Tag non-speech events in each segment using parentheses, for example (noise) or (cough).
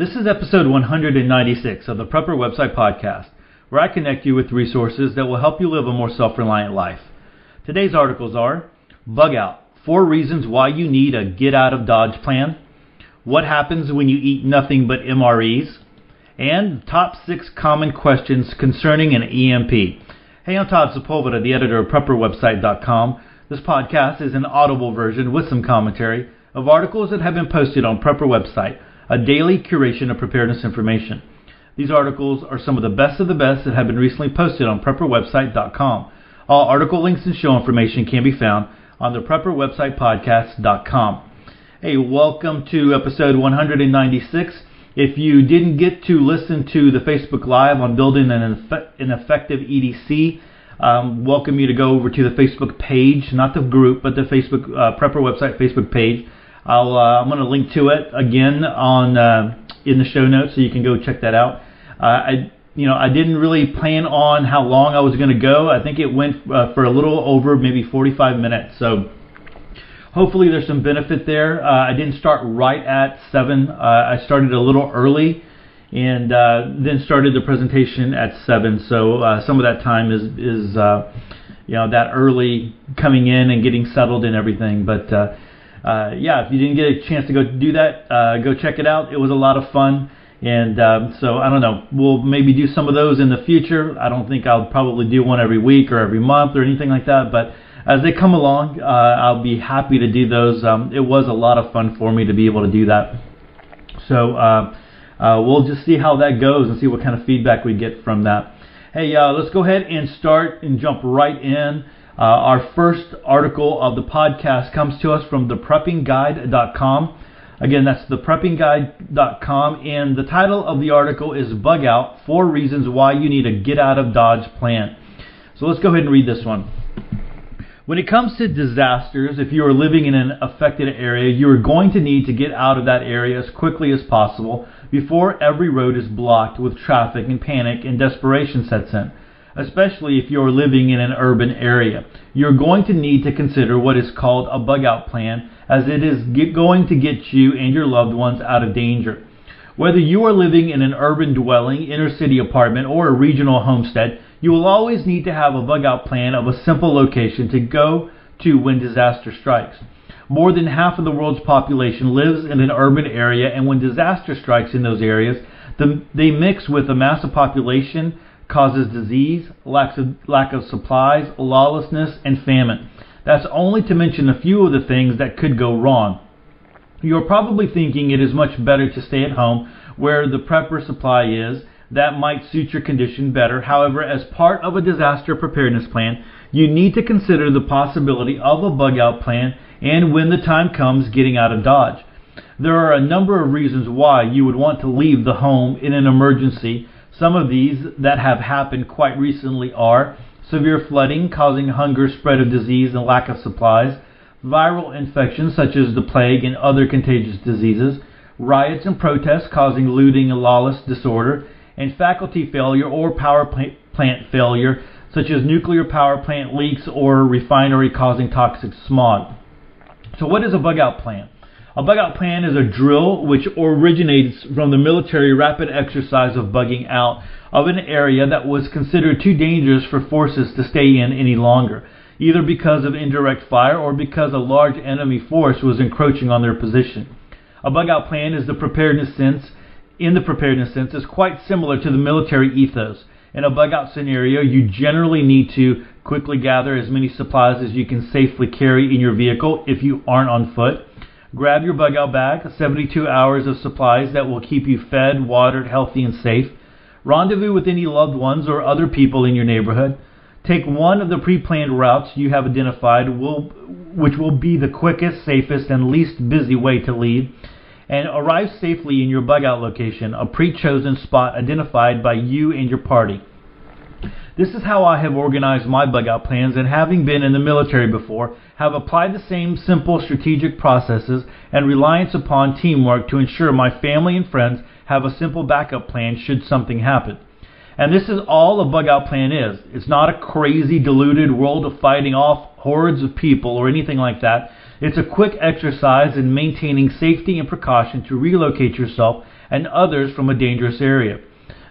This is episode 196 of the Prepper Website Podcast, where I connect you with resources that will help you live a more self reliant life. Today's articles are Bug Out Four Reasons Why You Need a Get Out of Dodge Plan, What Happens When You Eat Nothing But MREs, and Top 6 Common Questions Concerning an EMP. Hey, I'm Todd Sepulveda, the editor of PrepperWebsite.com. This podcast is an audible version with some commentary of articles that have been posted on Prepper Website, a daily curation of preparedness information. These articles are some of the best of the best that have been recently posted on PrepperWebsite.com. All article links and show information can be found on the PrepperWebsitePodcast.com. Hey, welcome to episode 196. If you didn't get to listen to the Facebook Live on building an, an effective EDC, um, welcome you to go over to the Facebook page, not the group, but the Facebook uh, Prepper website Facebook page. I'll, uh, I'm going to link to it again on uh, in the show notes, so you can go check that out. Uh, I you know I didn't really plan on how long I was going to go. I think it went uh, for a little over maybe 45 minutes. So hopefully there's some benefit there. Uh, I didn't start right at seven. Uh, I started a little early, and then started the presentation at seven. So some of that time is is you know that early coming in and getting settled and everything. But uh, yeah, if you didn't get a chance to go do that, uh, go check it out. It was a lot of fun. And um, so I don't know. We'll maybe do some of those in the future. I don't think I'll probably do one every week or every month or anything like that. But as they come along, uh, I'll be happy to do those. Um, it was a lot of fun for me to be able to do that. So uh, uh, we'll just see how that goes and see what kind of feedback we get from that. Hey, uh, let's go ahead and start and jump right in. Uh, our first article of the podcast comes to us from thepreppingguide.com. Again, that's thepreppingguide.com, and the title of the article is Bug Out Four Reasons Why You Need a Get Out of Dodge Plan. So let's go ahead and read this one. When it comes to disasters, if you are living in an affected area, you are going to need to get out of that area as quickly as possible before every road is blocked with traffic and panic and desperation sets in. Especially if you are living in an urban area, you're going to need to consider what is called a bug out plan, as it is going to get you and your loved ones out of danger. Whether you are living in an urban dwelling, inner city apartment, or a regional homestead, you will always need to have a bug out plan of a simple location to go to when disaster strikes. More than half of the world's population lives in an urban area, and when disaster strikes in those areas, the, they mix with a massive population, causes disease, lack of, lack of supplies, lawlessness, and famine. That's only to mention a few of the things that could go wrong. You're probably thinking it is much better to stay at home where the prepper supply is that might suit your condition better. However, as part of a disaster preparedness plan, you need to consider the possibility of a bug out plan and when the time comes, getting out of Dodge. There are a number of reasons why you would want to leave the home in an emergency. Some of these that have happened quite recently are severe flooding causing hunger, spread of disease, and lack of supplies, viral infections such as the plague and other contagious diseases, riots and protests causing looting and lawless disorder, and faculty failure or power plant failure, such as nuclear power plant leaks or refinery causing toxic smog. So, what is a bug out plan? A bug out plan is a drill which originates from the military rapid exercise of bugging out of an area that was considered too dangerous for forces to stay in any longer, either because of indirect fire or because a large enemy force was encroaching on their position. A bug out plan is the preparedness sense in the preparedness sense is quite similar to the military ethos. In a bug out scenario, you generally need to quickly gather as many supplies as you can safely carry in your vehicle if you aren't on foot. Grab your bug out bag, 72 hours of supplies that will keep you fed, watered, healthy, and safe. Rendezvous with any loved ones or other people in your neighborhood. Take one of the pre planned routes you have identified, which will be the quickest, safest, and least busy way to leave and arrive safely in your bug out location, a pre chosen spot identified by you and your party. This is how I have organized my bug out plans, and having been in the military before, have applied the same simple strategic processes and reliance upon teamwork to ensure my family and friends have a simple backup plan should something happen. And this is all a bug out plan is. It's not a crazy, deluded world of fighting off hordes of people or anything like that. It's a quick exercise in maintaining safety and precaution to relocate yourself and others from a dangerous area.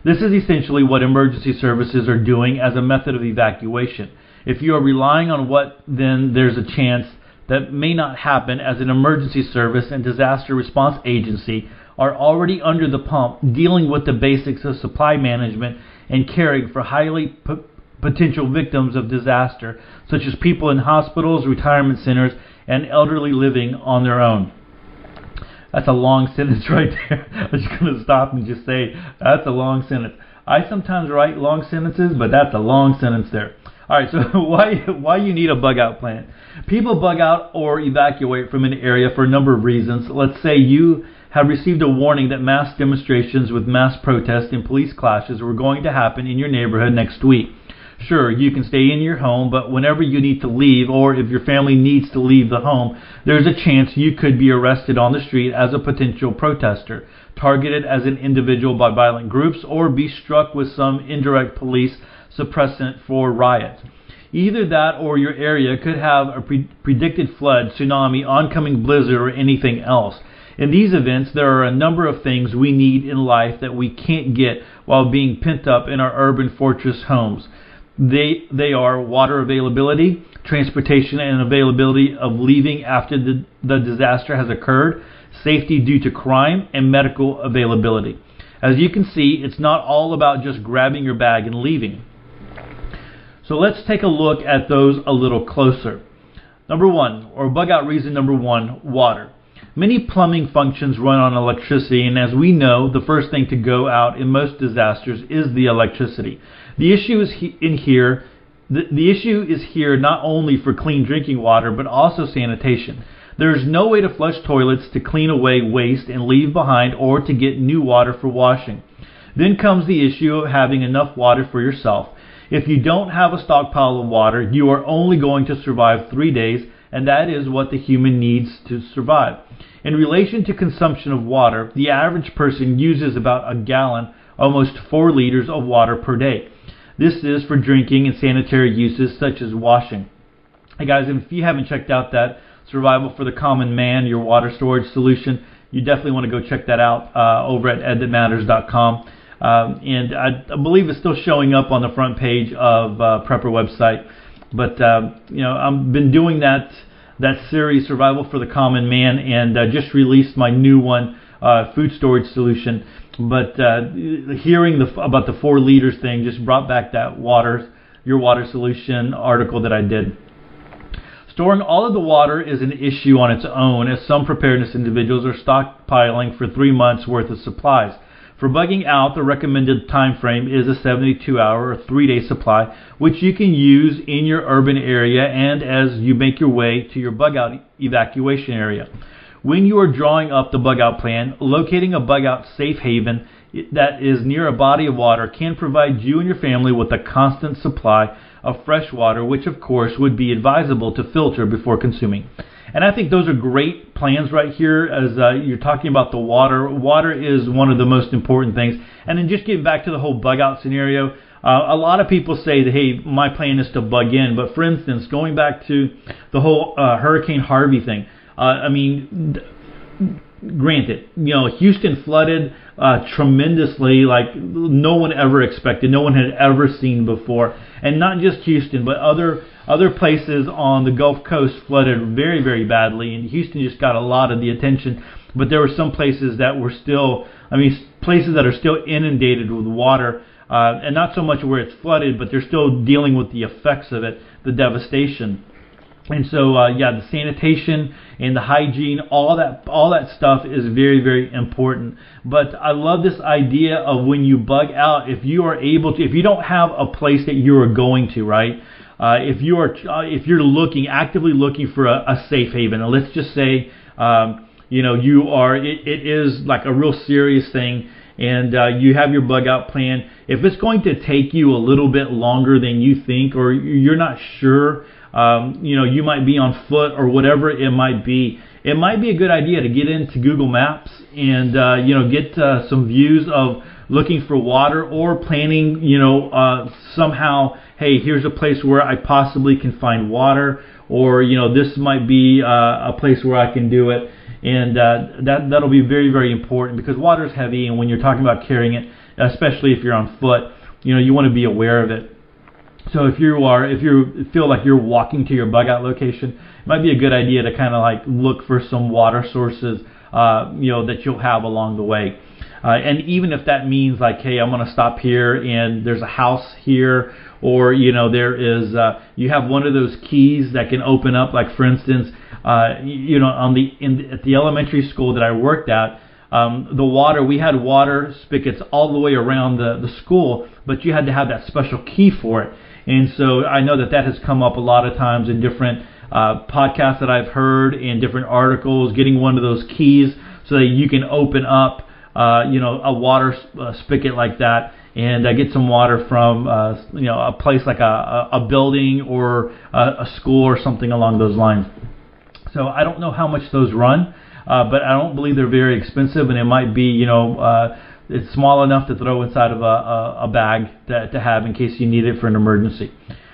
This is essentially what emergency services are doing as a method of evacuation. If you are relying on what, then there's a chance that may not happen as an emergency service and disaster response agency are already under the pump dealing with the basics of supply management and caring for highly p- potential victims of disaster, such as people in hospitals, retirement centers, and elderly living on their own. That's a long (laughs) sentence right there. I'm just going to stop and just say that's a long sentence. I sometimes write long sentences, but that's a long sentence there. All right, so (laughs) why why you need a bug out plan? People bug out or evacuate from an area for a number of reasons. Let's say you have received a warning that mass demonstrations with mass protests and police clashes were going to happen in your neighborhood next week. Sure, you can stay in your home, but whenever you need to leave, or if your family needs to leave the home, there's a chance you could be arrested on the street as a potential protester, targeted as an individual by violent groups, or be struck with some indirect police suppressant for riots. Either that or your area could have a pre- predicted flood, tsunami, oncoming blizzard, or anything else. In these events, there are a number of things we need in life that we can't get while being pent up in our urban fortress homes. They, they are water availability, transportation and availability of leaving after the, the disaster has occurred, safety due to crime, and medical availability. As you can see, it's not all about just grabbing your bag and leaving. So let's take a look at those a little closer. Number one, or bug out reason number one, water. Many plumbing functions run on electricity, and as we know, the first thing to go out in most disasters is the electricity. The issue is he, in here. The, the issue is here not only for clean drinking water, but also sanitation. There is no way to flush toilets to clean away waste and leave behind or to get new water for washing. Then comes the issue of having enough water for yourself. If you don't have a stockpile of water, you are only going to survive three days, and that is what the human needs to survive. In relation to consumption of water, the average person uses about a gallon, almost 4 liters of water per day. This is for drinking and sanitary uses such as washing. Hey guys, if you haven't checked out that Survival for the Common Man, your water storage solution, you definitely want to go check that out uh, over at edthatmatters.com. Um, and I, I, believe it's still showing up on the front page of uh, Prepper website. But uh, you know, I've been doing that that series, Survival for the Common Man, and uh, just released my new one, uh, Food Storage Solution. But uh, hearing the, about the four liters thing just brought back that water, your water solution article that I did. Storing all of the water is an issue on its own, as some preparedness individuals are stockpiling for three months worth of supplies. For bugging out, the recommended time frame is a 72 hour or 3 day supply, which you can use in your urban area and as you make your way to your bug out evacuation area. When you are drawing up the bug out plan, locating a bug out safe haven that is near a body of water can provide you and your family with a constant supply of fresh water, which of course would be advisable to filter before consuming. And I think those are great plans right here as uh, you're talking about the water. Water is one of the most important things. And then just getting back to the whole bug out scenario, uh, a lot of people say that, hey, my plan is to bug in. But for instance, going back to the whole uh, Hurricane Harvey thing, uh, I mean, granted, you know, Houston flooded uh, tremendously, like no one ever expected, no one had ever seen before, and not just Houston, but other other places on the Gulf Coast flooded very, very badly, and Houston just got a lot of the attention. But there were some places that were still, I mean, places that are still inundated with water, uh, and not so much where it's flooded, but they're still dealing with the effects of it, the devastation. And so, uh, yeah, the sanitation and the hygiene, all that, all that stuff is very, very important. But I love this idea of when you bug out, if you are able to, if you don't have a place that you are going to, right? Uh, if you are uh, if you're looking actively looking for a, a safe haven, and let's just say um, you know you are it, it is like a real serious thing, and uh, you have your bug out plan. If it's going to take you a little bit longer than you think, or you're not sure, um, you know you might be on foot or whatever it might be. It might be a good idea to get into Google Maps and uh, you know get uh, some views of looking for water or planning, you know, uh, somehow, hey, here's a place where I possibly can find water, or you know, this might be uh, a place where I can do it. and uh, that that'll be very very important because water is heavy, and when you're talking about carrying it, especially if you're on foot, you know you want to be aware of it. So if you are if you feel like you're walking to your bug out location, it might be a good idea to kind of like look for some water sources, uh, you know, that you'll have along the way. Uh, and even if that means like, hey, I'm going to stop here and there's a house here, or you know, there is uh, you have one of those keys that can open up. Like for instance, uh, you know, on the in at the elementary school that I worked at, um, the water we had water spigots all the way around the the school, but you had to have that special key for it. And so I know that that has come up a lot of times in different uh, podcasts that I've heard and different articles. Getting one of those keys so that you can open up, uh, you know, a water spigot like that and uh, get some water from uh, you know a place like a, a building or a, a school or something along those lines. So I don't know how much those run, uh, but I don't believe they're very expensive, and it might be you know uh, it's small enough to throw inside of a, a, a bag to, to have in case you need it for an emergency.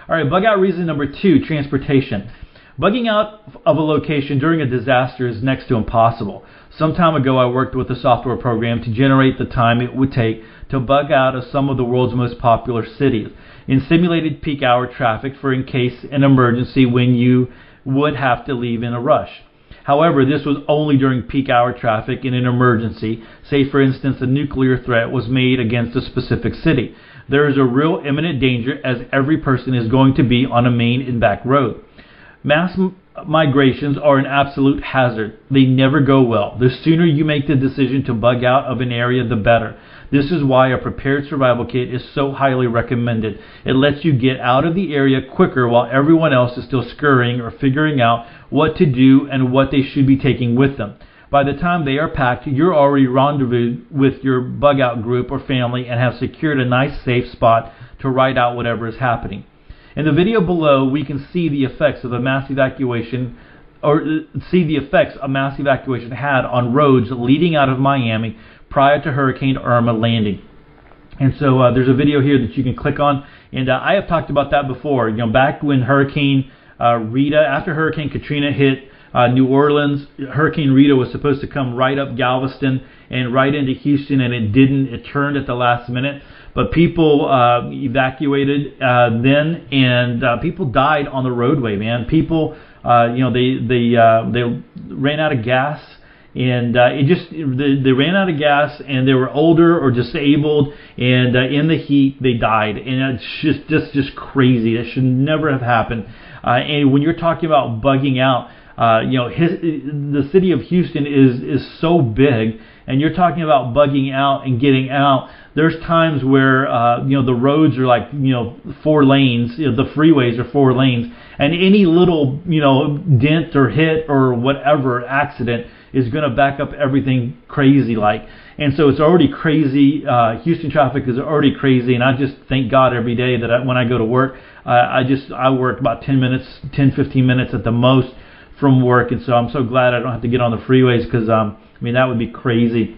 All right, bug out reason number two: transportation. Bugging out of a location during a disaster is next to impossible. Some time ago, I worked with a software program to generate the time it would take to bug out of some of the world's most popular cities in simulated peak hour traffic for in case an emergency when you would have to leave in a rush. However, this was only during peak hour traffic in an emergency, say for instance a nuclear threat was made against a specific city. There is a real imminent danger as every person is going to be on a main and back road. Mass migrations are an absolute hazard. They never go well. The sooner you make the decision to bug out of an area, the better. This is why a prepared survival kit is so highly recommended. It lets you get out of the area quicker while everyone else is still scurrying or figuring out what to do and what they should be taking with them. By the time they are packed, you're already rendezvoused with your bug out group or family and have secured a nice safe spot to ride out whatever is happening. In the video below, we can see the effects of a mass evacuation or uh, see the effects a mass evacuation had on roads leading out of Miami prior to Hurricane Irma landing. And so uh, there's a video here that you can click on, and uh, I have talked about that before. You know, back when Hurricane uh, Rita, after Hurricane Katrina hit uh, New Orleans, Hurricane Rita was supposed to come right up Galveston and right into Houston, and it didn't. It turned at the last minute. But people uh, evacuated uh, then, and people died on the roadway. Man, people, you know, they they they ran out of gas and uh, it just they, ran out of gas and they were older or disabled and uh, in the heat they died. And it's just just just crazy. That should never have happened. Uh, and when you're talking about bugging out uh, you know his, the city of Houston is is so big and you're talking about bugging out and getting out there's times where uh, you know the roads are like you know four lanes you know, the freeways are four lanes. And any little you know dent or hit or whatever accident is going to back up everything crazy like. And so it's already crazy. Uh, Houston traffic is already crazy, and I just thank God every day that I, when I go to work, uh, I just I work about 10 minutes, 10 15 minutes at the most from work, and so I'm so glad I don't have to get on the freeways because um, I mean that would be crazy.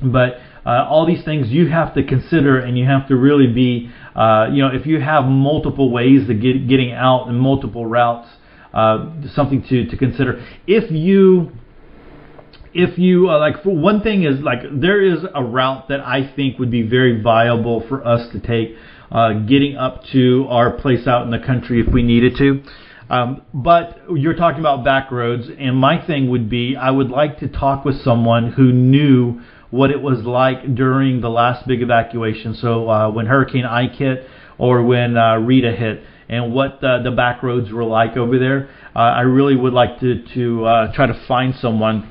But uh, all these things you have to consider, and you have to really be, uh, you know, if you have multiple ways to get getting out and multiple routes, uh, something to to consider. If you if you uh, like for one thing is like there is a route that I think would be very viable for us to take uh, getting up to our place out in the country if we needed to. Um, but you're talking about back roads, and my thing would be I would like to talk with someone who knew what it was like during the last big evacuation. So uh, when Hurricane Ike hit or when uh, Rita hit, and what uh, the back roads were like over there. Uh, I really would like to to uh, try to find someone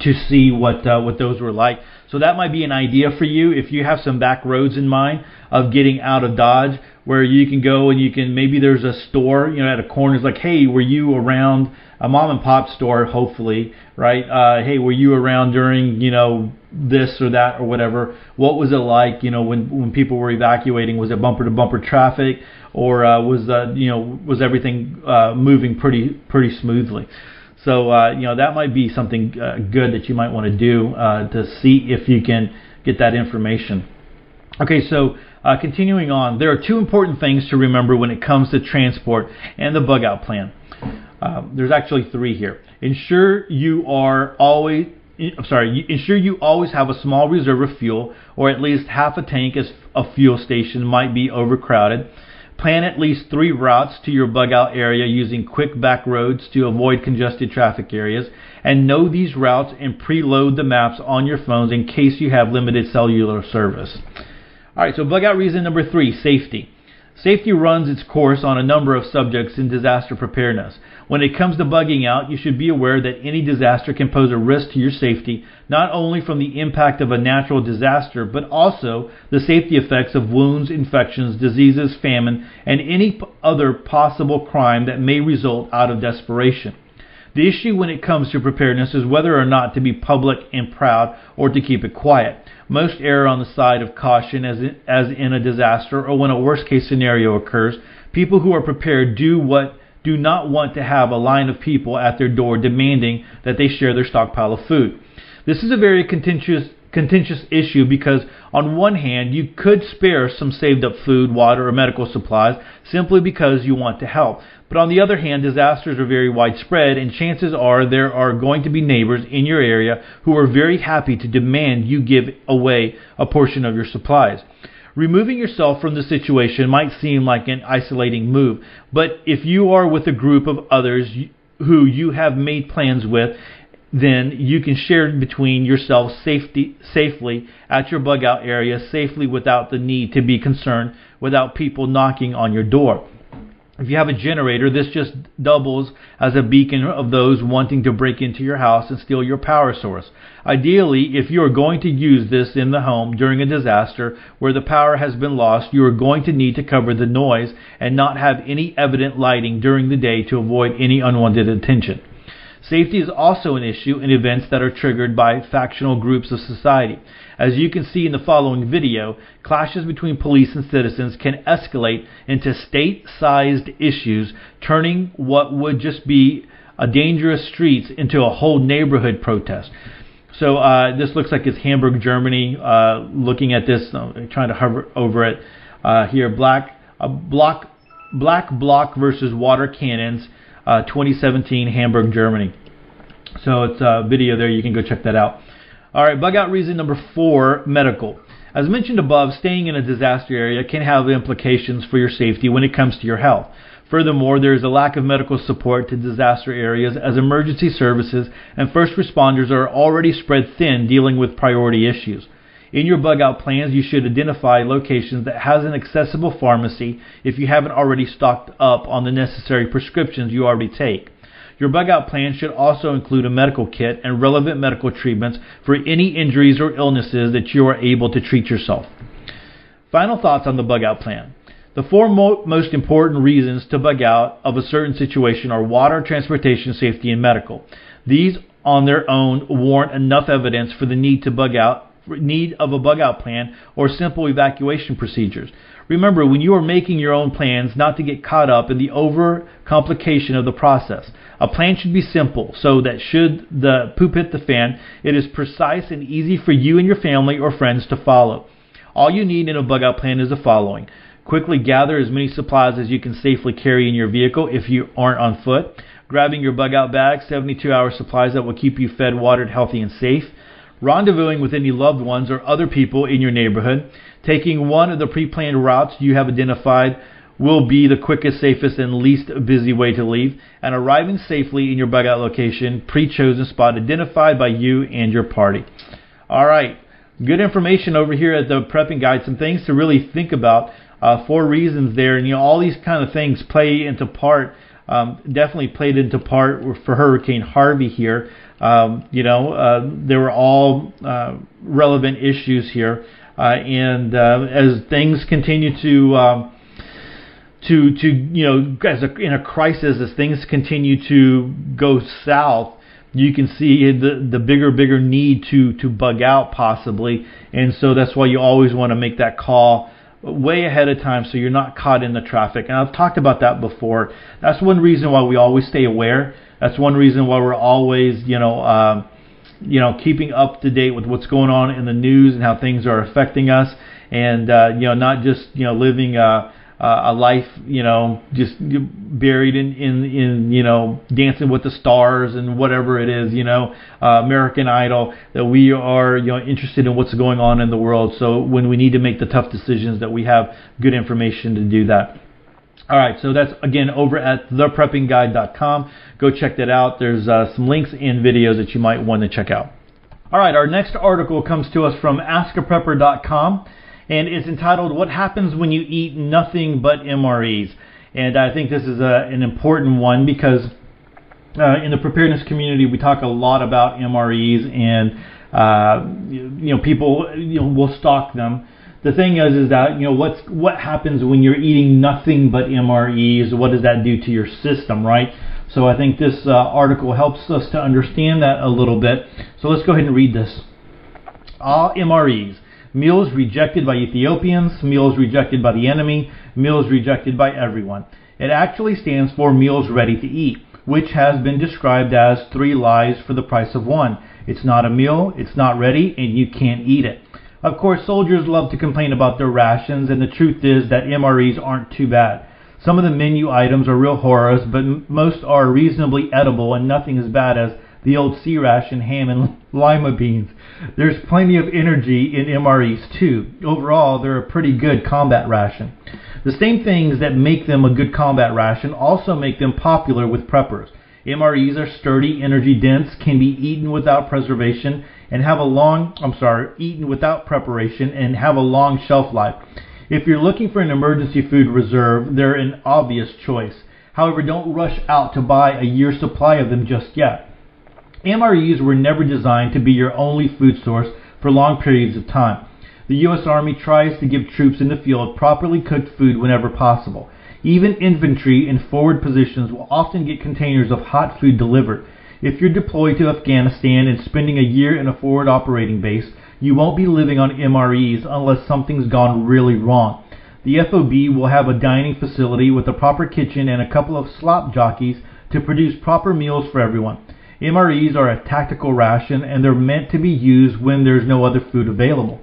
to see what uh, what those were like. So that might be an idea for you if you have some back roads in mind of getting out of Dodge, where you can go and you can maybe there's a store you know at a corner. It's like, hey, were you around a mom and pop store? Hopefully, right? Uh, hey, were you around during you know this or that or whatever? What was it like? You know when when people were evacuating? Was it bumper to bumper traffic? Or uh, was uh, you know was everything uh, moving pretty pretty smoothly? So uh, you know that might be something uh, good that you might want to do uh, to see if you can get that information. Okay, so uh, continuing on, there are two important things to remember when it comes to transport and the bug out plan. Um, there's actually three here. Ensure you are always I'm sorry, ensure you always have a small reserve of fuel, or at least half a tank as a fuel station might be overcrowded. Plan at least three routes to your bug out area using quick back roads to avoid congested traffic areas, and know these routes and preload the maps on your phones in case you have limited cellular service. Alright, so bug out reason number three safety. Safety runs its course on a number of subjects in disaster preparedness. When it comes to bugging out, you should be aware that any disaster can pose a risk to your safety, not only from the impact of a natural disaster, but also the safety effects of wounds, infections, diseases, famine, and any other possible crime that may result out of desperation. The issue when it comes to preparedness is whether or not to be public and proud or to keep it quiet. Most err on the side of caution as in, as in a disaster or when a worst case scenario occurs. People who are prepared do what do not want to have a line of people at their door demanding that they share their stockpile of food. This is a very contentious contentious issue because on one hand you could spare some saved up food, water, or medical supplies simply because you want to help. But on the other hand, disasters are very widespread and chances are there are going to be neighbors in your area who are very happy to demand you give away a portion of your supplies. Removing yourself from the situation might seem like an isolating move, but if you are with a group of others who you have made plans with then you can share between yourselves safety, safely at your bug out area safely without the need to be concerned without people knocking on your door. If you have a generator, this just doubles as a beacon of those wanting to break into your house and steal your power source. Ideally, if you are going to use this in the home during a disaster where the power has been lost, you are going to need to cover the noise and not have any evident lighting during the day to avoid any unwanted attention. Safety is also an issue in events that are triggered by factional groups of society. As you can see in the following video, clashes between police and citizens can escalate into state-sized issues, turning what would just be a dangerous streets into a whole neighborhood protest. So uh, this looks like it's Hamburg, Germany. Uh, looking at this, uh, trying to hover over it uh, here. Black a block, black bloc versus water cannons uh, 2017 Hamburg, Germany. So it's a video there. You can go check that out. All right, bug out reason number four medical. As mentioned above, staying in a disaster area can have implications for your safety when it comes to your health. Furthermore, there is a lack of medical support to disaster areas as emergency services and first responders are already spread thin dealing with priority issues. In your bug out plans, you should identify locations that has an accessible pharmacy if you haven't already stocked up on the necessary prescriptions you already take. Your bug out plan should also include a medical kit and relevant medical treatments for any injuries or illnesses that you are able to treat yourself. Final thoughts on the bug out plan. The four mo- most important reasons to bug out of a certain situation are water, transportation, safety, and medical. These on their own warrant enough evidence for the need to bug out need of a bug out plan or simple evacuation procedures. Remember, when you are making your own plans, not to get caught up in the over complication of the process. A plan should be simple so that should the poop hit the fan, it is precise and easy for you and your family or friends to follow. All you need in a bug out plan is the following. Quickly gather as many supplies as you can safely carry in your vehicle if you aren't on foot. Grabbing your bug out bag, 72 hour supplies that will keep you fed, watered, healthy, and safe rendezvousing with any loved ones or other people in your neighborhood, taking one of the pre-planned routes you have identified will be the quickest, safest, and least busy way to leave, and arriving safely in your bug out location, pre-chosen spot identified by you and your party. All right, good information over here at the prepping guide. Some things to really think about. Uh, four reasons there, and you know all these kind of things play into part. Um, definitely played into part for Hurricane Harvey here. Um, you know, uh, they were all uh, relevant issues here, and uh, as things continue to um, to to you know, as a, in a crisis, as things continue to go south, you can see the the bigger bigger need to to bug out possibly, and so that's why you always want to make that call way ahead of time so you're not caught in the traffic. And I've talked about that before. That's one reason why we always stay aware that's one reason why we're always, you know, um, you know, keeping up to date with what's going on in the news and how things are affecting us, and uh, you know, not just you know living uh, uh, a life, you know, just buried in, in, in, you know, Dancing with the Stars and whatever it is, you know, uh, American Idol, that we are, you know, interested in what's going on in the world. So when we need to make the tough decisions, that we have good information to do that. All right, so that's again over at thepreppingguide.com. Go check that out. There's uh, some links and videos that you might want to check out. All right, our next article comes to us from askaprepper.com and it's entitled What Happens When You Eat Nothing But MREs. And I think this is a, an important one because uh, in the preparedness community, we talk a lot about MREs and uh, you know people you know, will stock them. The thing is, is that you know what's what happens when you're eating nothing but MREs? What does that do to your system, right? So I think this uh, article helps us to understand that a little bit. So let's go ahead and read this. All MREs meals rejected by Ethiopians, meals rejected by the enemy, meals rejected by everyone. It actually stands for meals ready to eat, which has been described as three lies for the price of one. It's not a meal, it's not ready, and you can't eat it. Of course, soldiers love to complain about their rations, and the truth is that MREs aren't too bad. Some of the menu items are real horrors, but most are reasonably edible, and nothing as bad as the old C ration ham and (laughs) lima beans. There's plenty of energy in MREs too. Overall, they're a pretty good combat ration. The same things that make them a good combat ration also make them popular with preppers. MREs are sturdy, energy dense, can be eaten without preservation, and have a long, I'm sorry, eaten without preparation and have a long shelf life. If you're looking for an emergency food reserve, they're an obvious choice. However, don't rush out to buy a year's supply of them just yet. MREs were never designed to be your only food source for long periods of time. The U.S. Army tries to give troops in the field properly cooked food whenever possible. Even infantry in forward positions will often get containers of hot food delivered. If you're deployed to Afghanistan and spending a year in a forward operating base, you won't be living on MREs unless something's gone really wrong. The FOB will have a dining facility with a proper kitchen and a couple of slop jockeys to produce proper meals for everyone. MREs are a tactical ration and they're meant to be used when there's no other food available.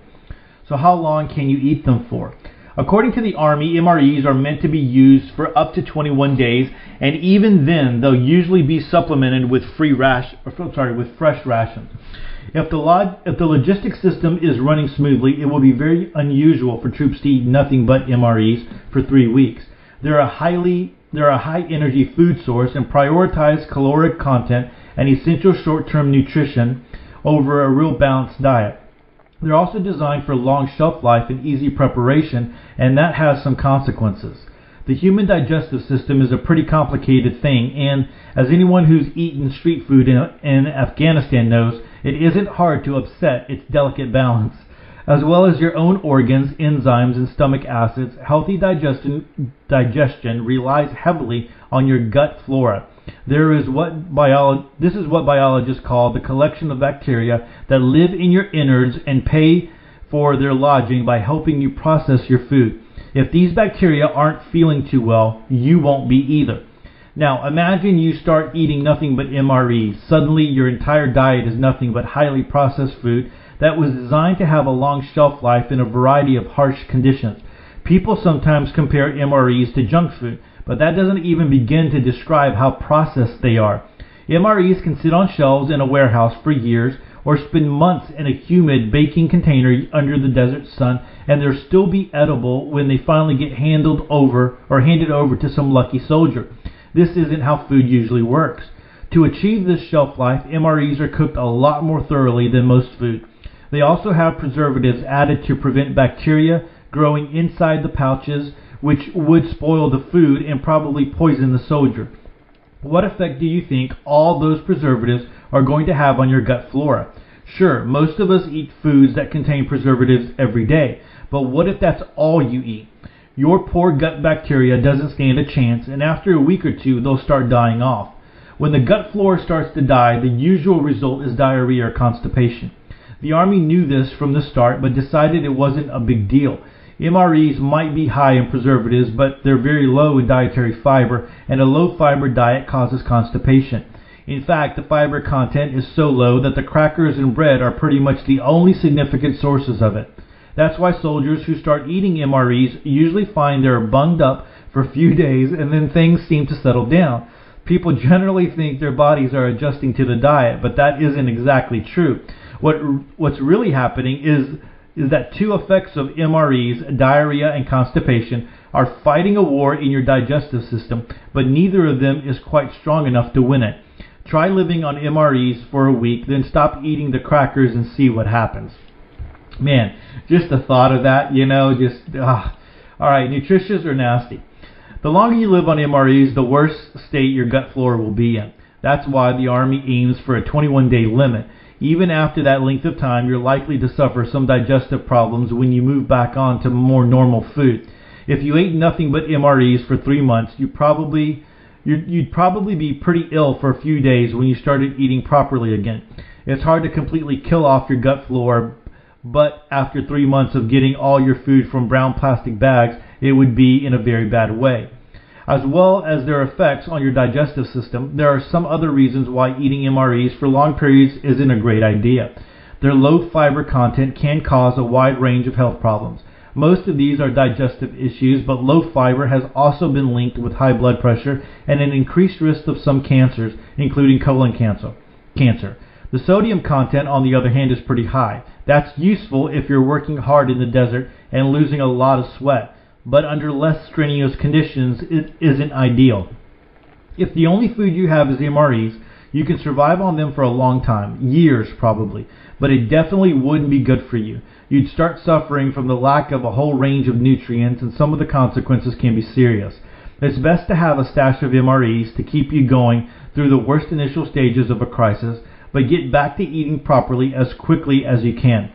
So how long can you eat them for? According to the Army, MREs are meant to be used for up to 21 days, and even then, they'll usually be supplemented with free rash, or, sorry, with fresh rations. If the, log, if the logistics system is running smoothly, it will be very unusual for troops to eat nothing but MREs for three weeks. They're a highly they're a high energy food source and prioritize caloric content and essential short-term nutrition over a real balanced diet. They're also designed for long shelf life and easy preparation, and that has some consequences. The human digestive system is a pretty complicated thing, and as anyone who's eaten street food in, in Afghanistan knows, it isn't hard to upset its delicate balance. As well as your own organs, enzymes, and stomach acids, healthy digestion, digestion relies heavily on your gut flora. There is what biolo- this is what biologists call the collection of bacteria that live in your innards and pay for their lodging by helping you process your food. If these bacteria aren't feeling too well, you won't be either. Now, imagine you start eating nothing but MREs. Suddenly, your entire diet is nothing but highly processed food that was designed to have a long shelf life in a variety of harsh conditions. People sometimes compare MREs to junk food but that doesn't even begin to describe how processed they are. MREs can sit on shelves in a warehouse for years or spend months in a humid baking container under the desert sun and they'll still be edible when they finally get handled over or handed over to some lucky soldier. This isn't how food usually works. To achieve this shelf life, MREs are cooked a lot more thoroughly than most food. They also have preservatives added to prevent bacteria growing inside the pouches which would spoil the food and probably poison the soldier. What effect do you think all those preservatives are going to have on your gut flora? Sure, most of us eat foods that contain preservatives every day, but what if that's all you eat? Your poor gut bacteria doesn't stand a chance, and after a week or two, they'll start dying off. When the gut flora starts to die, the usual result is diarrhea or constipation. The Army knew this from the start, but decided it wasn't a big deal. MREs might be high in preservatives, but they're very low in dietary fiber, and a low fiber diet causes constipation. In fact, the fiber content is so low that the crackers and bread are pretty much the only significant sources of it. That's why soldiers who start eating MREs usually find they're bunged up for a few (laughs) days and then things seem to settle down. People generally think their bodies are adjusting to the diet, but that isn't exactly true. What what's really happening is is that two effects of MREs, diarrhea and constipation, are fighting a war in your digestive system, but neither of them is quite strong enough to win it. Try living on MREs for a week, then stop eating the crackers and see what happens. Man, just the thought of that, you know, just ah. All right, nutritious or nasty. The longer you live on MREs, the worse state your gut flora will be in. That's why the Army aims for a 21 day limit. Even after that length of time, you're likely to suffer some digestive problems when you move back on to more normal food. If you ate nothing but MREs for three months, you probably you'd, you'd probably be pretty ill for a few days when you started eating properly again. It's hard to completely kill off your gut flora, but after three months of getting all your food from brown plastic bags, it would be in a very bad way. As well as their effects on your digestive system, there are some other reasons why eating MREs for long periods isn't a great idea. Their low fiber content can cause a wide range of health problems. Most of these are digestive issues, but low fiber has also been linked with high blood pressure and an increased risk of some cancers, including colon cancer. Cancer. The sodium content, on the other hand, is pretty high. That's useful if you're working hard in the desert and losing a lot of sweat, but under less strenuous conditions, it isn't ideal. If the only food you have is MREs, you can survive on them for a long time, years probably, but it definitely wouldn't be good for you you'd start suffering from the lack of a whole range of nutrients, and some of the consequences can be serious. It's best to have a stash of MREs to keep you going through the worst initial stages of a crisis, but get back to eating properly as quickly as you can.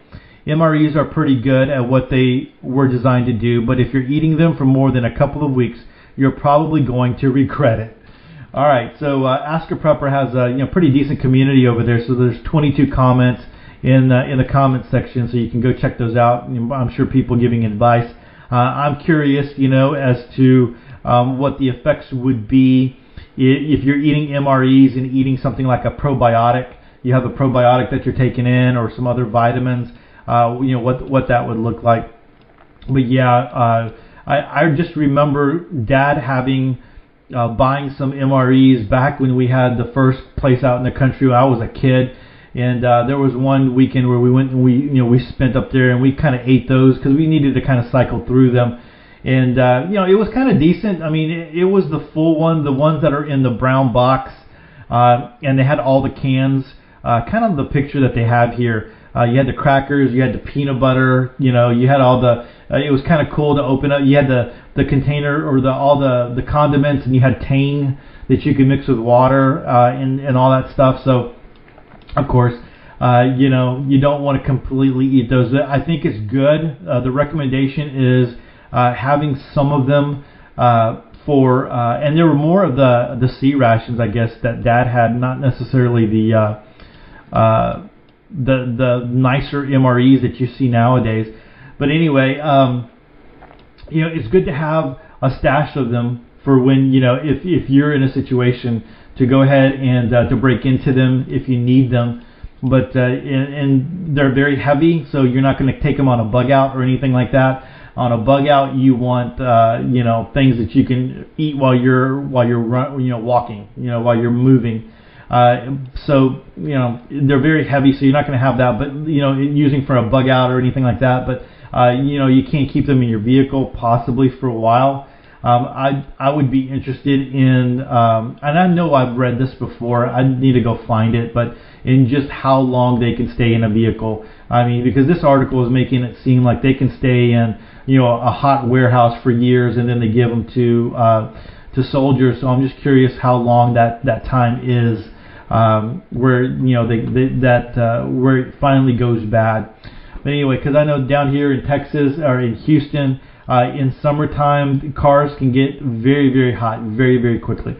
MREs are pretty good at what they were designed to do, but if you're eating them for more than a couple of weeks, you're probably going to regret it. All right, so uh, Ask a Prepper has a you know pretty decent community over there. So there's 22 comments in the, in the comments section, so you can go check those out. I'm sure people giving advice. Uh, I'm curious, you know, as to um, what the effects would be if you're eating MREs and eating something like a probiotic. You have a probiotic that you're taking in, or some other vitamins. Uh, you know what what that would look like. But yeah, uh, I, I just remember Dad having uh, buying some MREs back when we had the first place out in the country. I was a kid and uh, there was one weekend where we went and we you know we spent up there and we kind of ate those because we needed to kind of cycle through them. And uh, you know it was kind of decent. I mean it, it was the full one, the ones that are in the brown box, uh, and they had all the cans. Uh, kind of the picture that they have here. Uh, you had the crackers, you had the peanut butter, you know, you had all the. Uh, it was kind of cool to open up. You had the the container or the all the the condiments, and you had tang that you could mix with water uh, and and all that stuff. So of course, uh, you know, you don't want to completely eat those. I think it's good. Uh, the recommendation is uh, having some of them uh, for, uh, and there were more of the the C rations, I guess, that Dad had, not necessarily the uh, uh, the the nicer MREs that you see nowadays. But anyway, um, you know, it's good to have a stash of them for when you know if if you're in a situation to go ahead and uh, to break into them if you need them. But uh, and, and they're very heavy, so you're not going to take them on a bug out or anything like that. On a bug out, you want uh, you know things that you can eat while you're while you're run, you know walking, you know while you're moving. Uh, so you know they're very heavy, so you're not going to have that. But you know using for a bug out or anything like that. But uh, you know you can't keep them in your vehicle possibly for a while. Um, I I would be interested in, um, and I know I've read this before. I need to go find it, but in just how long they can stay in a vehicle. I mean, because this article is making it seem like they can stay in, you know, a hot warehouse for years, and then they give them to uh, to soldiers. So I'm just curious how long that that time is, um, where you know they, they that uh, where it finally goes bad. But anyway, because I know down here in Texas or in Houston uh, in summertime, cars can get very, very hot very, very quickly.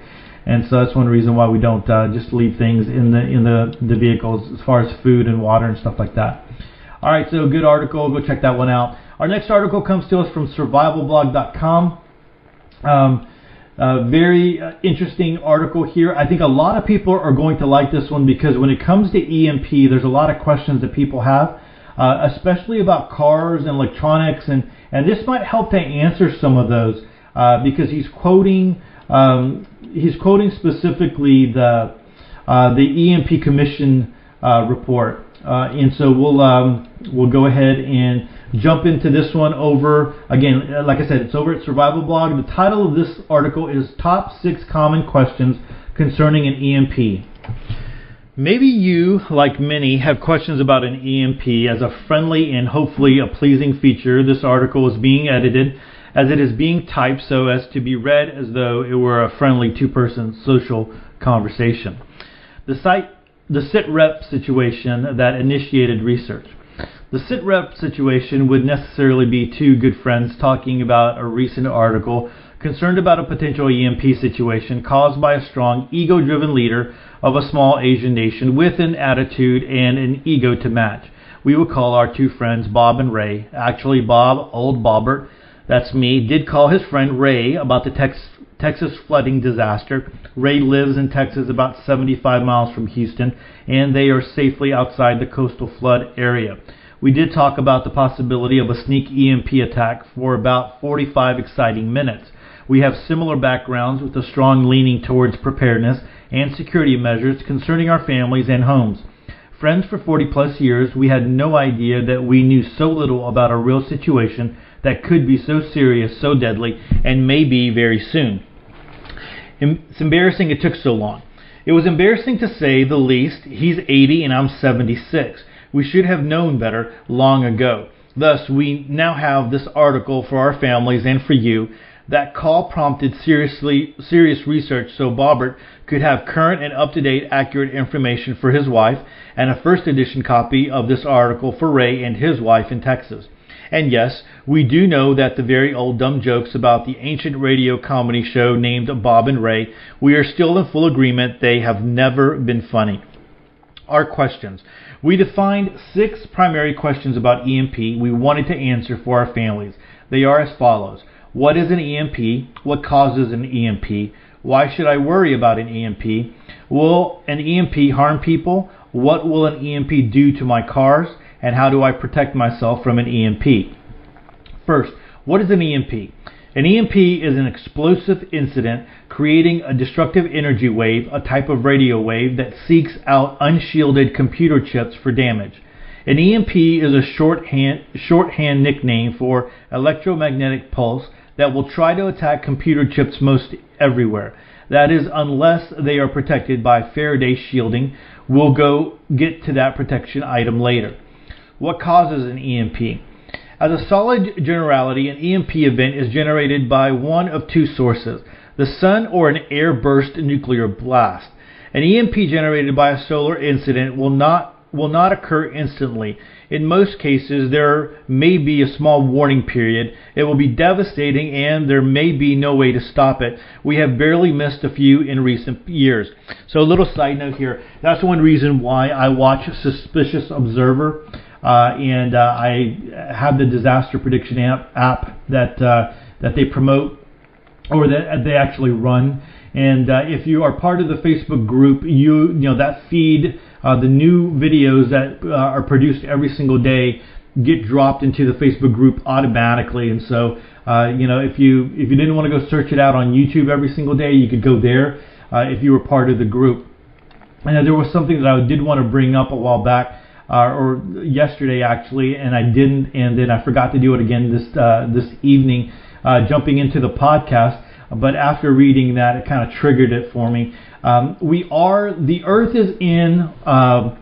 And so that's one reason why we don't uh, just leave things in the in the, the vehicles as far as food and water and stuff like that. All right, so good article. Go check that one out. Our next article comes to us from survivalblog.com. Um, uh, very interesting article here. I think a lot of people are going to like this one because when it comes to EMP, there's a lot of questions that people have. uh, especially about cars and electronics, and and this might help to answer some of those uh, because he's quoting um, he's quoting specifically the uh, the EMP Commission uh, report, uh, and so we'll um, we'll go ahead and jump into this one over again. Uh, like I said, it's over at Survival Blog. The title of this article is "Top Six Common Questions Concerning an EMP." Maybe you, like many, have questions about an EMP as a friendly and hopefully a pleasing feature. This article is being edited as it is being typed so as to be read as though it were a friendly two-person social conversation. The site the sitrep situation that initiated research. The sitrep situation would necessarily be two good friends talking about a recent article concerned about a potential EMP situation caused by a strong ego driven leader of a small Asian nation with an attitude and an ego to match. We will call our two friends Bob and Ray. Actually, Bob, old Bobbert, that's me, did call his friend Ray about the Tex- Texas flooding disaster. Ray lives in Texas about 75 miles from Houston, and they are safely outside the coastal flood area. We did talk about the possibility of a sneak EMP attack for about 45 exciting minutes. We have similar backgrounds with a strong leaning towards preparedness and security measures concerning our families and homes. Friends for 40 plus years, we had no idea that we knew so little about a real situation that could be so serious, so deadly, and may be very soon. It's embarrassing it took so long. It was embarrassing to say the least. He's 80 and I'm 76. We should have known better long ago. Thus, we now have this article for our families and for you that call prompted seriously serious research so Bobbert could have current and up-to-date accurate information for his wife and a first edition copy of this article for Ray and his wife in Texas. And yes, we do know that the very old dumb jokes about the ancient radio comedy show named Bob and Ray, we are still in full agreement they have never been funny. Our questions. We defined six primary questions about EMP we wanted to answer for our families. They are as follows. What is an EMP? What causes an EMP? Why should I worry about an EMP? Will an EMP harm people? What will an EMP do to my cars? And how do I protect myself from an EMP? First, what is an EMP? An EMP is an explosive incident creating a destructive energy wave, a type of radio wave that seeks out unshielded computer chips for damage. An EMP is a shorthand, shorthand nickname for electromagnetic pulse that will try to attack computer chips most everywhere. That is, unless they are protected by Faraday shielding. We'll go get to that protection item later. What causes an EMP? As a solid generality, an EMP event is generated by one of two sources the sun or an air burst nuclear blast. An EMP generated by a solar incident will not will not occur instantly. In most cases, there may be a small warning period. It will be devastating and there may be no way to stop it. We have barely missed a few in recent years. So, a little side note here. That's one reason why I watch Suspicious Observer. Uh, and uh, I have the disaster prediction app, app that uh, that they promote or that they actually run. And uh, if you are part of the Facebook group, you you know that feed uh, the new videos that uh, are produced every single day get dropped into the Facebook group automatically. And so, you know, if you if you didn't want to go search it out on YouTube every single day, you could go there if you were part of the group. And there was something that I did want to bring up a while back. Uh, or yesterday actually, and I didn't, and then I forgot to do it again this uh, this evening, jumping into the podcast. But after reading that, it kind of triggered it for me. Um, we are the Earth is in uh,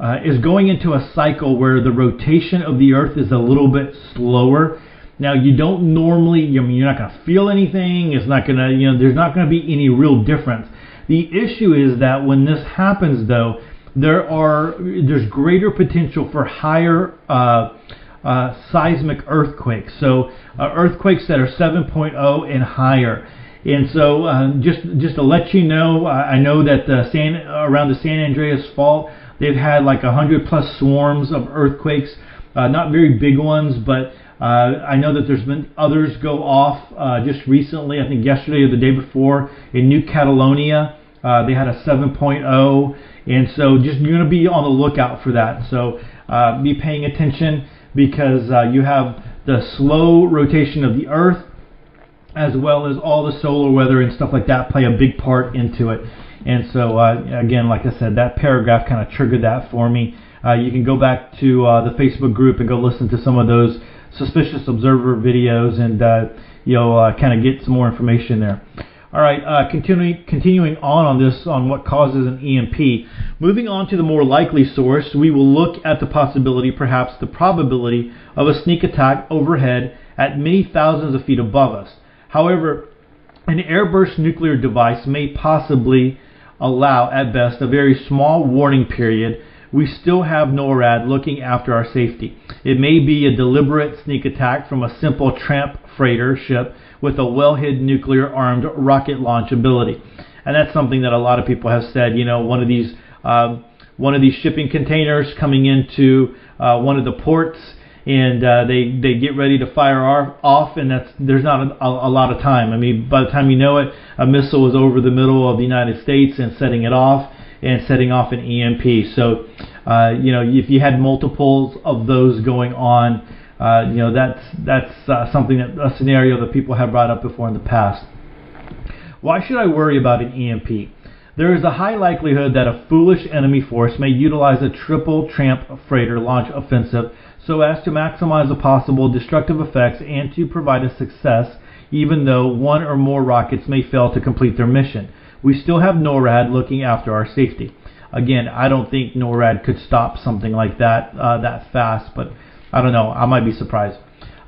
uh, is going into a cycle where the rotation of the Earth is a little bit slower. Now you don't normally, I mean, you're not going to feel anything. It's not going to, you know, there's not going to be any real difference. The issue is that when this happens, though, there are there's greater potential for higher uh, uh, seismic earthquakes. So uh, earthquakes that are 7.0 and higher. And so, uh, just just to let you know, I know that the San around the San Andreas Fault, they've had like a hundred plus swarms of earthquakes. Uh, not very big ones, but uh, I know that there's been others go off just recently. I think yesterday or the day before in New Caledonia, they had a 7.0, and so just you're going to be on the lookout for that. So uh, be paying attention because uh, you have the slow rotation of the Earth as well as all the solar weather and stuff like that play a big part into it. And so, uh, again, like I said, that paragraph kind of triggered that for me. Uh, you can go back to uh, the Facebook group and go listen to some of those suspicious observer videos and uh, you'll uh, kind of get some more information there. All right, uh, continuing continuing on on this on what causes an EMP. Moving on to the more likely source, we will look at the possibility, perhaps the probability, of a sneak attack overhead at many thousands of feet above us. However, an airburst nuclear device may possibly allow, at best, a very small warning period. We still have NORAD looking after our safety. It may be a deliberate sneak attack from a simple tramp freighter ship with a well-hid nuclear-armed rocket launch ability. And that's something that a lot of people have said. You know, one of these um, one of these shipping containers coming into uh, one of the ports, and uh, they they get ready to fire off, and that's there's not a, a, lot of time. I mean, by the time you know it, a missile is over the middle of the United States and setting it off and setting off an EMP. So, uh, you know, if you had multiples of those going on, uh, you know, that's that's uh, something that a scenario that people have brought up before in the past. Why should I worry about an EMP? There is a high likelihood that a foolish enemy force may utilize a triple tramp freighter launch offensive so as to maximize the possible destructive effects and to provide a success even though one or more rockets may fail to complete their mission. We still have NORAD looking after our safety. Again, I don't think NORAD could stop something like that uh, that fast, but I don't know. I might be surprised.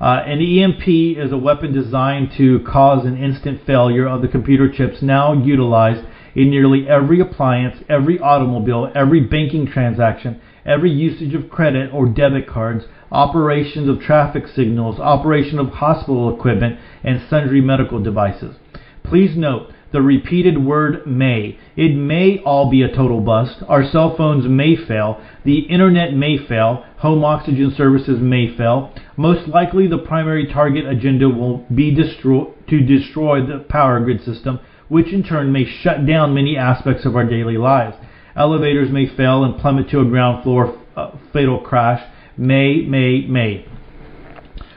Uh, an EMP is a weapon designed to cause an instant failure of the computer chips now utilized in nearly every appliance, every automobile, every banking transaction, every usage of credit or debit cards, operations of traffic signals, operation of hospital equipment, and sundry medical devices. Please note the repeated word may. It may all be a total bust. Our cell phones may fail. The internet may fail. Home oxygen services may fail. Most likely, the primary target agenda will be destroy, to destroy the power grid system, which in turn may shut down many aspects of our daily lives. Elevators may fail and plummet to a ground floor uh, fatal crash. May, may, may.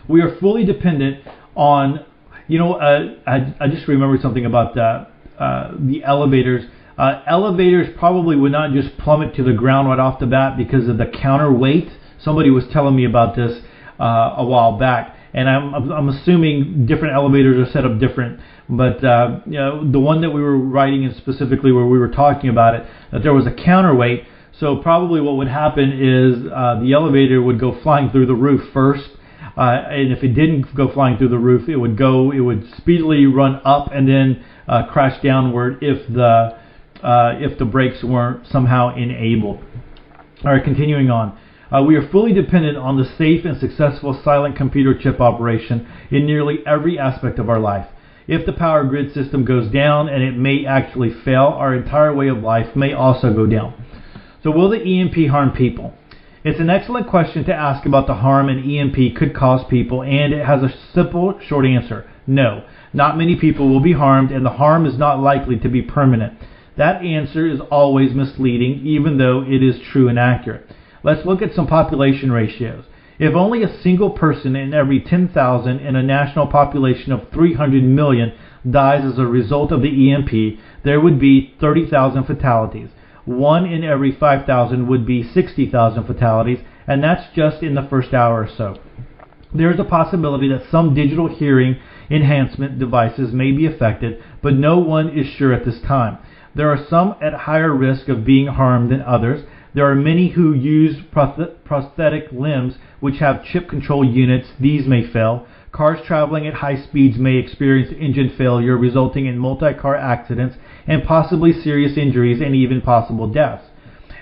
We are fully dependent on you know, uh, I, I just remembered something about the, uh, the elevators. Uh, elevators probably would not just plummet to the ground right off the bat because of the counterweight. Somebody was telling me about this uh, a while back, and I'm, I'm assuming different elevators are set up different. But uh, you know, the one that we were writing in specifically where we were talking about it, that there was a counterweight. So probably what would happen is uh, the elevator would go flying through the roof first, uh, and if it didn't go flying through the roof, it would go, it would speedily run up and then uh, crash downward if the uh, if the brakes weren't somehow enabled. All right, continuing on. Uh, we are fully dependent on the safe and successful silent computer chip operation in nearly every aspect of our life. If the power grid system goes down, and it may actually fail, our entire way of life may also go down. So, will the EMP harm people? It's an excellent question to ask about the harm an EMP could cause people, and it has a simple, short answer no. Not many people will be harmed, and the harm is not likely to be permanent. That answer is always misleading, even though it is true and accurate. Let's look at some population ratios. If only a single person in every 10,000 in a national population of 300 million dies as a result of the EMP, there would be 30,000 fatalities one in every 5,000 would be 60,000 fatalities, and that's just in the first hour or so. There is a possibility that some digital hearing enhancement devices may be affected, but no one is sure at this time. There are some at higher risk of being harmed than others. There are many who use prosthetic limbs which have chip control units. These may fail. Cars traveling at high speeds may experience engine failure, resulting in multi car accidents and possibly serious injuries and even possible deaths.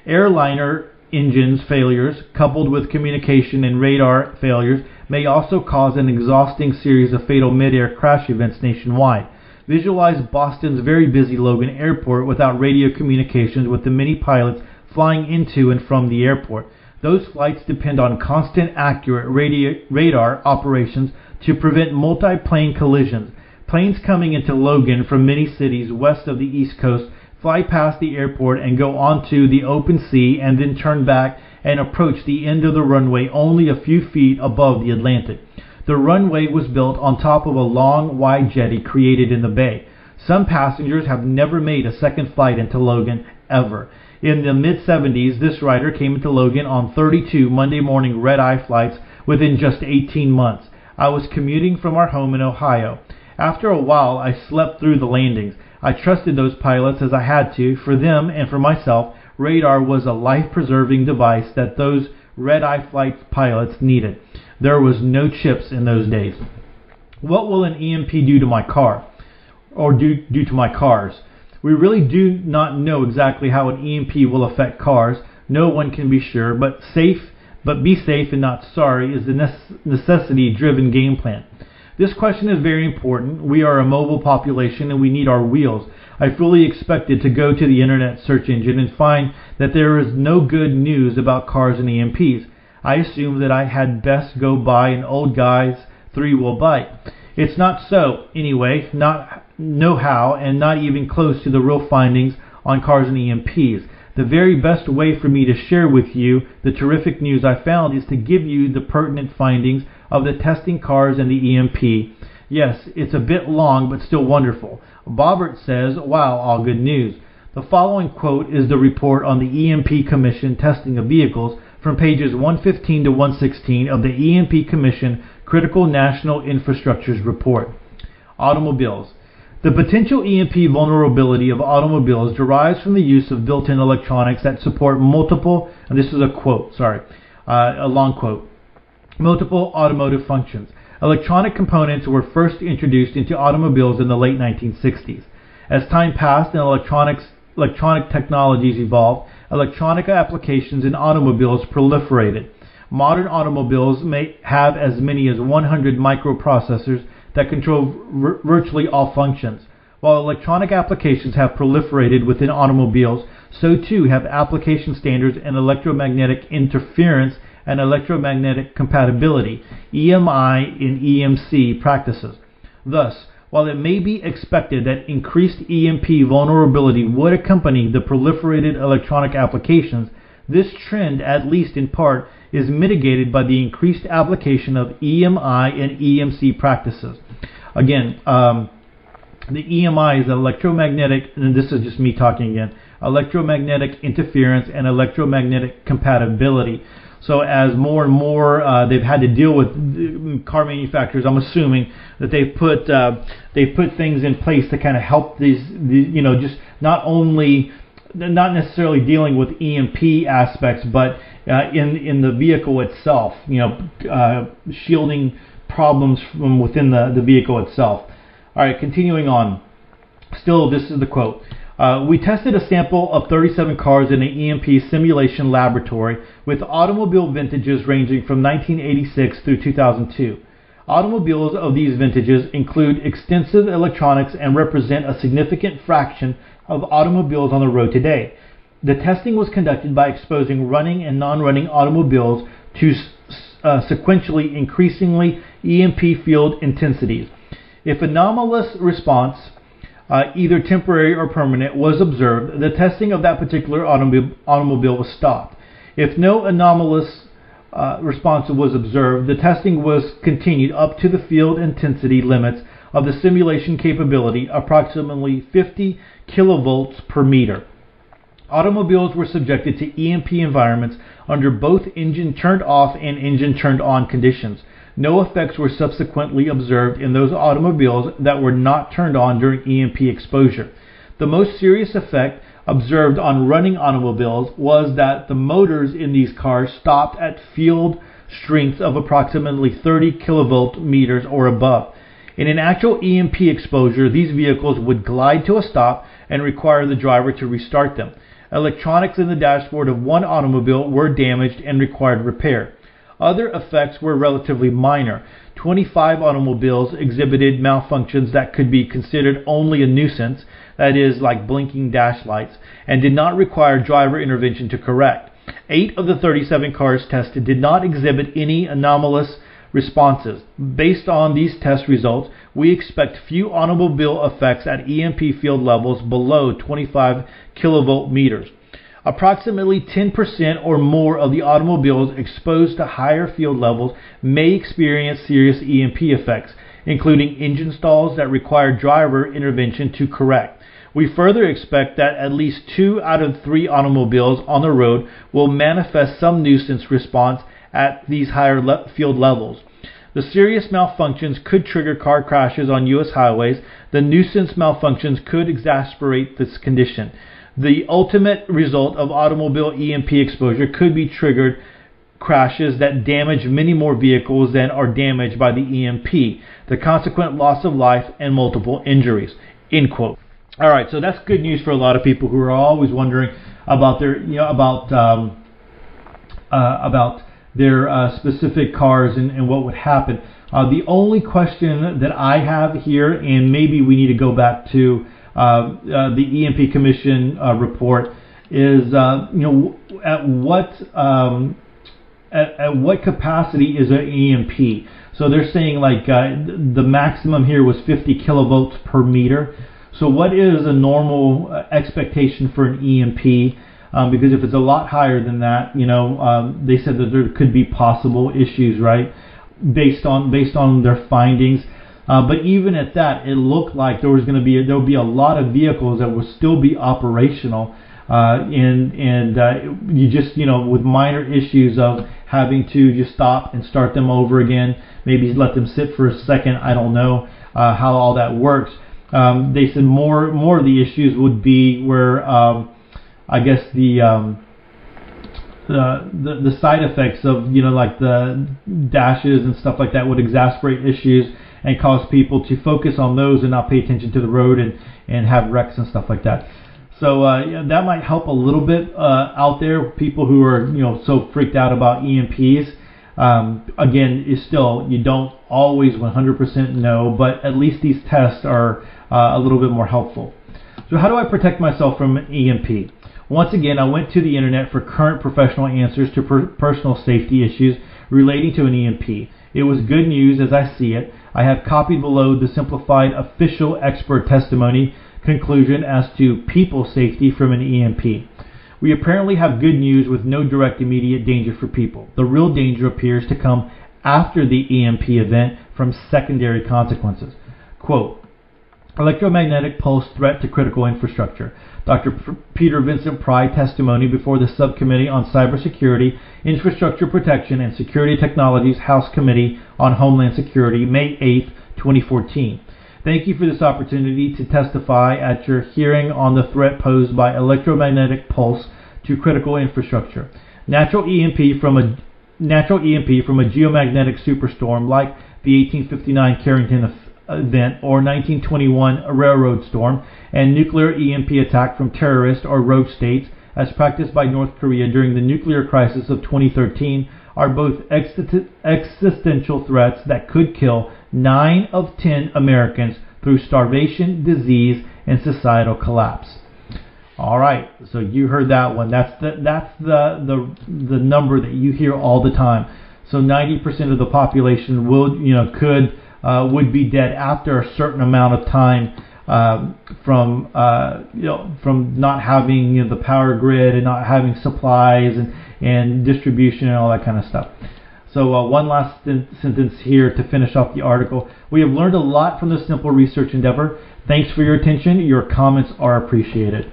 Airliner engines failures, coupled with communication and radar failures, may also cause an exhausting series of fatal mid-air crash events nationwide. Visualize Boston's very busy Logan Airport without radio communications with the many pilots flying into and from the airport. Those flights depend on constant accurate radio, radar operations to prevent multi-plane collisions. Planes coming into Logan from many cities west of the East Coast fly past the airport and go onto the open sea and then turn back and approach the end of the runway only a few feet above the Atlantic. The runway was built on top of a long, wide jetty created in the bay. Some passengers have never made a second flight into Logan ever. In the mid 70s, this writer came into Logan on 32 Monday morning red eye flights within just 18 months. I was commuting from our home in Ohio. After a while, I slept through the landings. I trusted those pilots as I had to. For them and for myself, radar was a life preserving device that those red eye flight pilots needed. There was no chips in those days. What will an EMP do to my car? Or do, do to my cars? We really do not know exactly how an EMP will affect cars. No one can be sure, but safe, but be safe and not sorry is the necessity-driven game plan. This question is very important. We are a mobile population and we need our wheels. I fully expected to go to the internet search engine and find that there is no good news about cars and EMPs. I assumed that I had best go buy an old guy's three-wheel bike. It's not so, anyway, not know how and not even close to the real findings on cars and EMPs. The very best way for me to share with you the terrific news I found is to give you the pertinent findings of the testing cars and the EMP. Yes, it's a bit long, but still wonderful. Bobbert says, wow, all good news. The following quote is the report on the EMP Commission testing of vehicles from pages 115 to 116 of the EMP Commission Critical National Infrastructures Report. Automobiles. The potential EMP vulnerability of automobiles derives from the use of built-in electronics that support multiple, and this is a quote, sorry, uh, a long quote, multiple automotive functions. Electronic components were first introduced into automobiles in the late 1960s. As time passed and electronics, electronic technologies evolved, electronic applications in automobiles proliferated. Modern automobiles may have as many as 100 microprocessors that control r- virtually all functions. While electronic applications have proliferated within automobiles, so too have application standards and electromagnetic interference and electromagnetic compatibility, EMI and EMC practices. Thus, while it may be expected that increased EMP vulnerability would accompany the proliferated electronic applications, this trend, at least in part, is mitigated by the increased application of EMI and EMC practices. Again, um, the EMI is electromagnetic, and this is just me talking again, electromagnetic interference and electromagnetic compatibility. So as more and more uh, they've had to deal with car manufacturers, I'm assuming that they've put uh, they've put things in place to kind of help these, these, you know, just not only not necessarily dealing with EMP aspects, but uh, in in the vehicle itself, you know, uh, shielding problems from within the, the vehicle itself. All right, continuing on. Still, this is the quote. Uh, we tested a sample of 37 cars in an EMP simulation laboratory with automobile vintages ranging from 1986 through 2002. Automobiles of these vintages include extensive electronics and represent a significant fraction of automobiles on the road today. The testing was conducted by exposing running and non-running automobiles to uh, sequentially increasingly EMP field intensities. If anomalous response uh, either temporary or permanent, was observed, the testing of that particular automobile, automobile was stopped. If no anomalous uh, response was observed, the testing was continued up to the field intensity limits of the simulation capability, approximately 50 kilovolts per meter. Automobiles were subjected to EMP environments under both engine turned off and engine turned on conditions. No effects were subsequently observed in those automobiles that were not turned on during EMP exposure. The most serious effect observed on running automobiles was that the motors in these cars stopped at field strengths of approximately 30 kilovolt meters or above. In an actual EMP exposure, these vehicles would glide to a stop and require the driver to restart them. Electronics in the dashboard of one automobile were damaged and required repair. Other effects were relatively minor. 25 automobiles exhibited malfunctions that could be considered only a nuisance, that is, like blinking dash lights, and did not require driver intervention to correct. Eight of the 37 cars tested did not exhibit any anomalous responses. Based on these test results, we expect few automobile effects at EMP field levels below 25 kilovolt meters. Approximately 10% or more of the automobiles exposed to higher field levels may experience serious EMP effects, including engine stalls that require driver intervention to correct. We further expect that at least two out of three automobiles on the road will manifest some nuisance response at these higher le- field levels. The serious malfunctions could trigger car crashes on U.S. highways. The nuisance malfunctions could exacerbate this condition. The ultimate result of automobile EMP exposure could be triggered crashes that damage many more vehicles than are damaged by the EMP, the consequent loss of life and multiple injuries. End quote. All right, so that's good news for a lot of people who are always wondering about their, you know, about um, uh, about their uh, specific cars and, and, what would happen. Uh, the only question that I have here, and maybe we need to go back to uh, uh, the EMP Commission uh, report, is you know at what um, at, at, what capacity is an EMP? So they're saying like the maximum here was 50 kilovolts per meter. So what is a normal expectation for an EMP? Um, because if it's a lot higher than that, you know, um, they said that there could be possible issues, right, based on based on their findings. Uh, but even at that, it looked like there was going to be there would be a lot of vehicles that would still be operational, uh, and and uh, you just you know with minor issues of having to just stop and start them over again, maybe let them sit for a second. I don't know uh, how all that works. Um, they said more more of the issues would be where um, I guess the um, the, the the side effects of you know like the dashes and stuff like that would exasperate issues and cause people to focus on those and not pay attention to the road and and have wrecks and stuff like that. So uh, yeah, that might help a little bit uh, out there. People who are you know so freaked out about EMPs. Um, again, is still you don't always 100% know, but at least these tests are uh, a little bit more helpful. So how do I protect myself from EMP? Once again, I went to the internet for current professional answers to per- personal safety issues relating to an EMP. It was good news as I see it. I have copied below the simplified official expert testimony conclusion as to people safety from an EMP. We apparently have good news with no direct immediate danger for people. The real danger appears to come after the EMP event from secondary consequences. Quote, electromagnetic pulse threat to critical infrastructure. Dr. Peter Vincent Pry testimony before the Subcommittee on Cybersecurity, Infrastructure Protection, and Security Technologies House Committee on Homeland Security, May 8, 2014. Thank you for this opportunity to testify at your hearing on the threat posed by electromagnetic pulse to critical infrastructure. Natural EMP from a natural EMP from a geomagnetic superstorm like the 1859 Carrington event or 1921 railroad storm and nuclear EMP attack from terrorist or rogue states as practiced by North Korea during the nuclear crisis of 2013 are both existential threats that could kill 9 of 10 Americans through starvation, disease, and societal collapse. All right, so you heard that one. That's the that's the the the number that you hear all the time. So 90% of the population will you know could uh, would be dead after a certain amount of time uh, from uh, you know from not having you know, the power grid and not having supplies and, and distribution and all that kind of stuff. So uh, one last sentence here to finish off the article. We have learned a lot from this simple research endeavor. Thanks for your attention. Your comments are appreciated.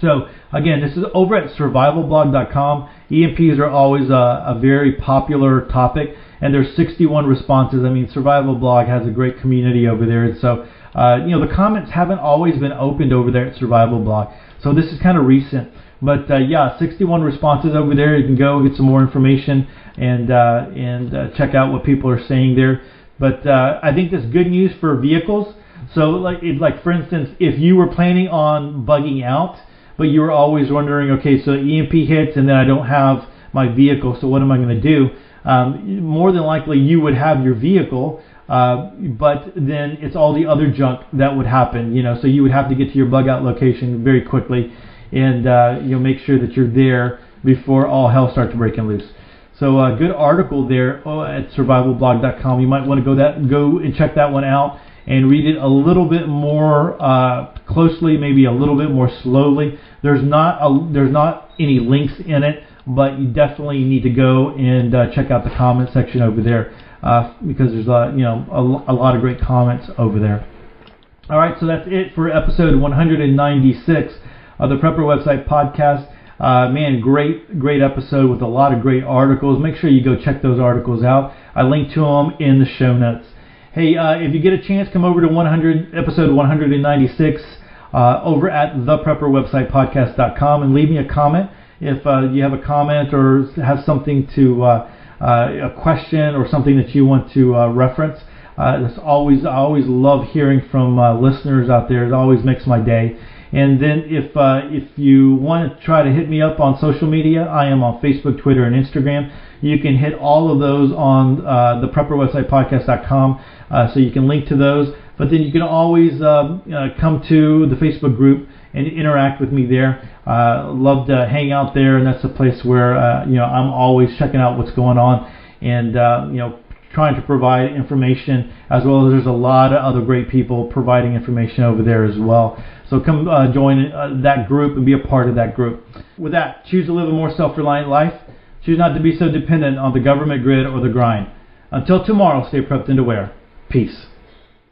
So again, this is over at survivalblog.com. EMPs are always a, a very popular topic and there's 61 responses. I mean, Survival Blog has a great community over there, and so uh, you know the comments haven't always been opened over there at Survival Blog. So this is kind of recent, but uh, yeah, 61 responses over there. You can go get some more information and uh, and uh, check out what people are saying there. But uh, I think that's good news for vehicles. So like it, like for instance, if you were planning on bugging out, but you were always wondering, okay, so EMP hits and then I don't have my vehicle, so what am I going to do? um, more than likely you would have your vehicle, uh, but then it's all the other junk that would happen. You know, so you would have to get to your bug out location very quickly, and uh, you know make sure that you're there before all hell starts breaking loose. So a uh, good article there oh, at survivalblog.com. You might want to go that go and check that one out. And read it a little bit more uh, closely, maybe a little bit more slowly. There's not a, there's not any links in it, but you definitely need to go and uh, check out the comment section over there uh, because there's a you know a, a lot of great comments over there. All right, so that's it for episode 196 of the Prepper Website podcast. Uh, man, great, great episode with a lot of great articles. Make sure you go check those articles out. I link to them in the show notes. Hey, uh, if you get a chance, come over to 100 episode 196 uh, over at theprepperwebsitepodcast.com and leave me a comment. If uh, you have a comment or have something to uh, uh, a question or something that you want to uh, reference, uh, it's always I always love hearing from listeners out there. It always makes my day. And then if uh, if you want to try to hit me up on social media, I am on Facebook, Twitter, and Instagram. You can hit all of those on uh, the Prepper Website Podcast.com, uh, so you can link to those. But then you can always uh, uh, come to the Facebook group and interact with me there. Uh, love to hang out there, and that's a place where uh, you know I'm always checking out what's going on, and you know trying to provide information as well as there's a lot of other great people providing information over there as well. So come uh, join uh, that group and be a part of that group. With that, choose to live a more self-reliant life. Choose not to be so dependent on the government grid or the grind. Until tomorrow, stay prepped and aware. Peace.